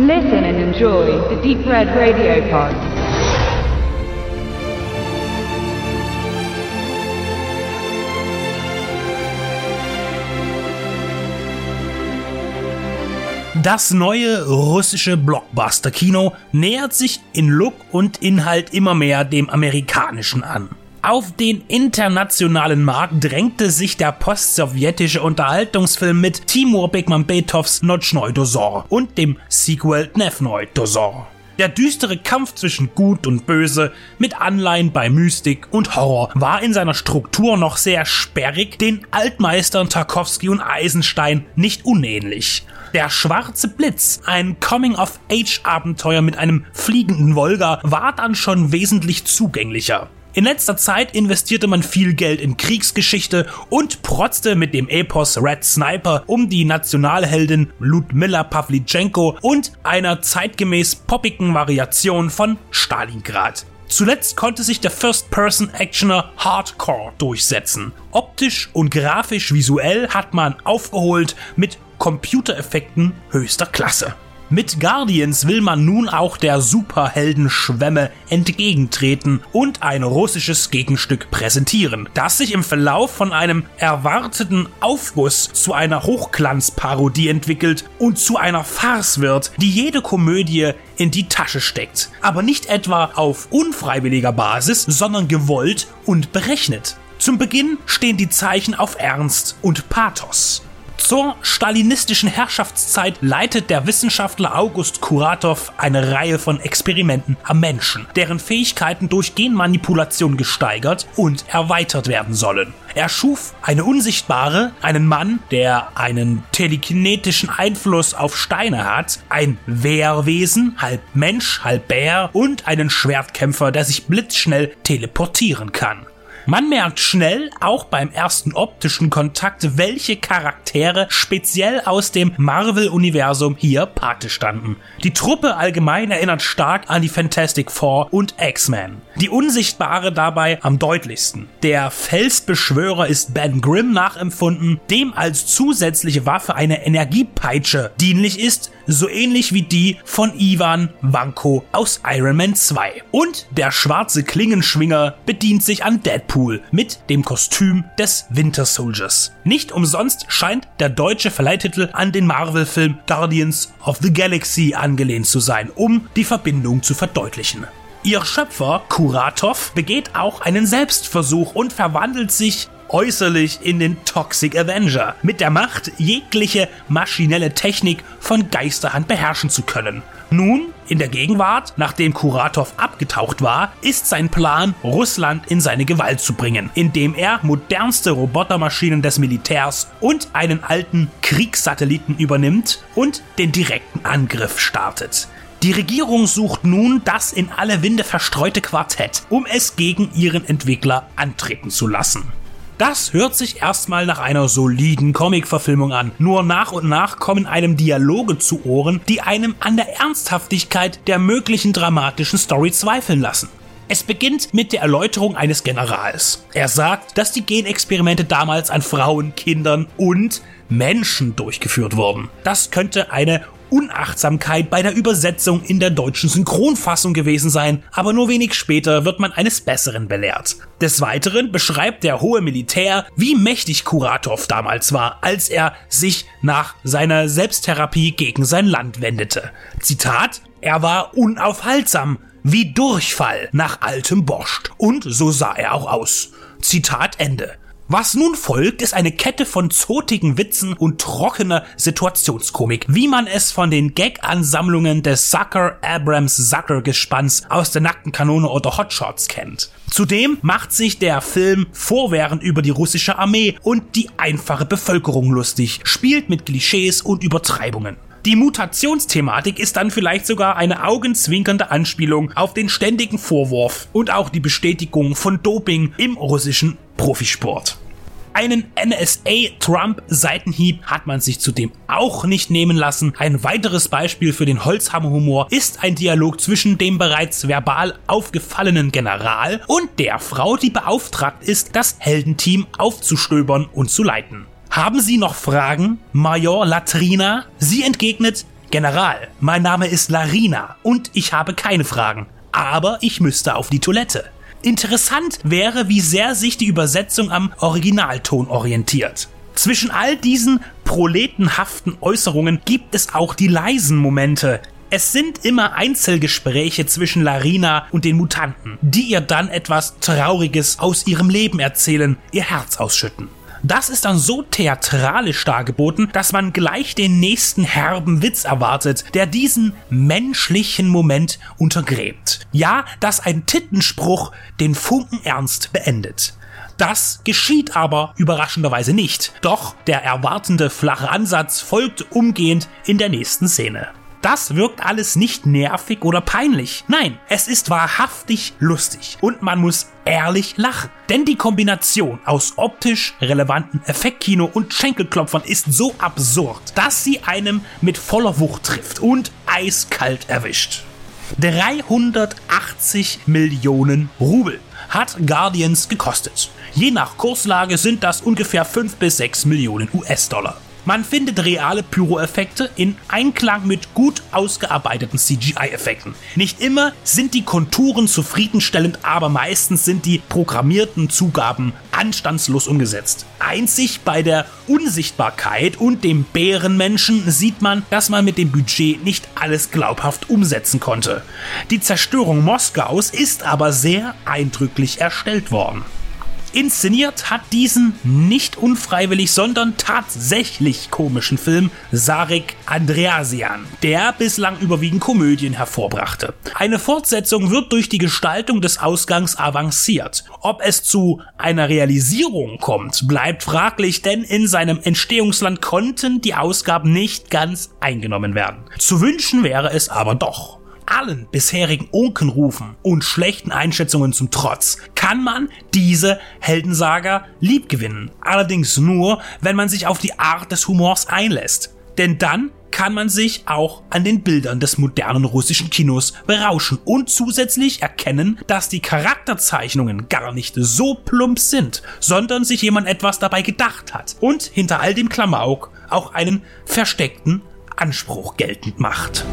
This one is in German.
Listen and enjoy the Deep Red Radio Pod. Das neue russische Blockbuster-Kino nähert sich in Look und Inhalt immer mehr dem amerikanischen an. Auf den internationalen Markt drängte sich der postsowjetische Unterhaltungsfilm mit Timur Bekmambetows Nochnoi Dosor und dem Sequel Dnevnoi Dosor. Der düstere Kampf zwischen Gut und Böse mit Anleihen bei Mystik und Horror war in seiner Struktur noch sehr sperrig, den Altmeistern Tarkovsky und Eisenstein nicht unähnlich. Der schwarze Blitz, ein Coming-of-Age-Abenteuer mit einem fliegenden Volga, war dann schon wesentlich zugänglicher. In letzter Zeit investierte man viel Geld in Kriegsgeschichte und protzte mit dem Epos Red Sniper um die Nationalheldin Ludmilla Pavlichenko und einer zeitgemäß poppigen Variation von Stalingrad. Zuletzt konnte sich der First-Person-Actioner Hardcore durchsetzen. Optisch und grafisch visuell hat man aufgeholt mit Computereffekten höchster Klasse. Mit Guardians will man nun auch der Superheldenschwemme entgegentreten und ein russisches Gegenstück präsentieren, das sich im Verlauf von einem erwarteten Aufguss zu einer Hochglanzparodie entwickelt und zu einer Farce wird, die jede Komödie in die Tasche steckt. Aber nicht etwa auf unfreiwilliger Basis, sondern gewollt und berechnet. Zum Beginn stehen die Zeichen auf Ernst und Pathos. Zur stalinistischen Herrschaftszeit leitet der Wissenschaftler August Kuratow eine Reihe von Experimenten am Menschen, deren Fähigkeiten durch Genmanipulation gesteigert und erweitert werden sollen. Er schuf eine unsichtbare, einen Mann, der einen telekinetischen Einfluss auf Steine hat, ein Wehrwesen, halb Mensch, halb Bär und einen Schwertkämpfer, der sich blitzschnell teleportieren kann. Man merkt schnell, auch beim ersten optischen Kontakt, welche Charaktere speziell aus dem Marvel-Universum hier Pate standen. Die Truppe allgemein erinnert stark an die Fantastic Four und X-Men. Die Unsichtbare dabei am deutlichsten. Der Felsbeschwörer ist Ben Grimm nachempfunden, dem als zusätzliche Waffe eine Energiepeitsche dienlich ist, so ähnlich wie die von Ivan Vanko aus Iron Man 2. Und der schwarze Klingenschwinger bedient sich an Deadpool mit dem Kostüm des Winter Soldiers. Nicht umsonst scheint der deutsche Verleihtitel an den Marvel-Film Guardians of the Galaxy angelehnt zu sein, um die Verbindung zu verdeutlichen. Ihr Schöpfer, Kuratov, begeht auch einen Selbstversuch und verwandelt sich äußerlich in den Toxic Avenger, mit der Macht, jegliche maschinelle Technik von Geisterhand beherrschen zu können. Nun, in der Gegenwart, nachdem Kuratov abgetaucht war, ist sein Plan, Russland in seine Gewalt zu bringen, indem er modernste Robotermaschinen des Militärs und einen alten Kriegssatelliten übernimmt und den direkten Angriff startet. Die Regierung sucht nun das in alle Winde verstreute Quartett, um es gegen ihren Entwickler antreten zu lassen. Das hört sich erstmal nach einer soliden Comic-Verfilmung an. Nur nach und nach kommen einem Dialoge zu Ohren, die einem an der Ernsthaftigkeit der möglichen dramatischen Story zweifeln lassen. Es beginnt mit der Erläuterung eines Generals. Er sagt, dass die Genexperimente damals an Frauen, Kindern und Menschen durchgeführt wurden. Das könnte eine Unachtsamkeit bei der Übersetzung in der deutschen Synchronfassung gewesen sein, aber nur wenig später wird man eines Besseren belehrt. Des Weiteren beschreibt der hohe Militär, wie mächtig Kuratov damals war, als er sich nach seiner Selbsttherapie gegen sein Land wendete. Zitat, er war unaufhaltsam, wie Durchfall nach altem Borscht. Und so sah er auch aus. Zitat Ende. Was nun folgt, ist eine Kette von zotigen Witzen und trockener Situationskomik, wie man es von den Gag-Ansammlungen des Zucker Abrams Zucker Gespanns aus der nackten Kanone oder Hotshots kennt. Zudem macht sich der Film vorwährend über die russische Armee und die einfache Bevölkerung lustig, spielt mit Klischees und Übertreibungen. Die Mutationsthematik ist dann vielleicht sogar eine augenzwinkernde Anspielung auf den ständigen Vorwurf und auch die Bestätigung von Doping im russischen Profisport. Einen NSA-Trump-Seitenhieb hat man sich zudem auch nicht nehmen lassen. Ein weiteres Beispiel für den Holzhammer-Humor ist ein Dialog zwischen dem bereits verbal aufgefallenen General und der Frau, die beauftragt ist, das Heldenteam aufzustöbern und zu leiten. Haben Sie noch Fragen, Major Latrina? Sie entgegnet, General, mein Name ist Larina und ich habe keine Fragen. Aber ich müsste auf die Toilette. Interessant wäre, wie sehr sich die Übersetzung am Originalton orientiert. Zwischen all diesen proletenhaften Äußerungen gibt es auch die leisen Momente. Es sind immer Einzelgespräche zwischen Larina und den Mutanten, die ihr dann etwas Trauriges aus ihrem Leben erzählen, ihr Herz ausschütten. Das ist dann so theatralisch dargeboten, dass man gleich den nächsten herben Witz erwartet, der diesen menschlichen Moment untergräbt. Ja, dass ein Tittenspruch den Funken Ernst beendet. Das geschieht aber überraschenderweise nicht. Doch der erwartende flache Ansatz folgt umgehend in der nächsten Szene. Das wirkt alles nicht nervig oder peinlich. Nein, es ist wahrhaftig lustig und man muss ehrlich lachen. Denn die Kombination aus optisch relevanten Effektkino und Schenkelklopfern ist so absurd, dass sie einem mit voller Wucht trifft und eiskalt erwischt. 380 Millionen Rubel hat Guardians gekostet. Je nach Kurslage sind das ungefähr 5 bis 6 Millionen US-Dollar. Man findet reale Pyro-Effekte in Einklang mit gut ausgearbeiteten CGI-Effekten. Nicht immer sind die Konturen zufriedenstellend, aber meistens sind die programmierten Zugaben anstandslos umgesetzt. Einzig bei der Unsichtbarkeit und dem Bärenmenschen sieht man, dass man mit dem Budget nicht alles glaubhaft umsetzen konnte. Die Zerstörung Moskaus ist aber sehr eindrücklich erstellt worden. Inszeniert hat diesen nicht unfreiwillig, sondern tatsächlich komischen Film Sarek Andreasian, der bislang überwiegend Komödien hervorbrachte. Eine Fortsetzung wird durch die Gestaltung des Ausgangs avanciert. Ob es zu einer Realisierung kommt, bleibt fraglich, denn in seinem Entstehungsland konnten die Ausgaben nicht ganz eingenommen werden. Zu wünschen wäre es aber doch allen bisherigen Unkenrufen und schlechten Einschätzungen zum Trotz kann man diese Heldensaga liebgewinnen. Allerdings nur, wenn man sich auf die Art des Humors einlässt. Denn dann kann man sich auch an den Bildern des modernen russischen Kinos berauschen und zusätzlich erkennen, dass die Charakterzeichnungen gar nicht so plump sind, sondern sich jemand etwas dabei gedacht hat und hinter all dem Klamauk auch einen versteckten Anspruch geltend macht.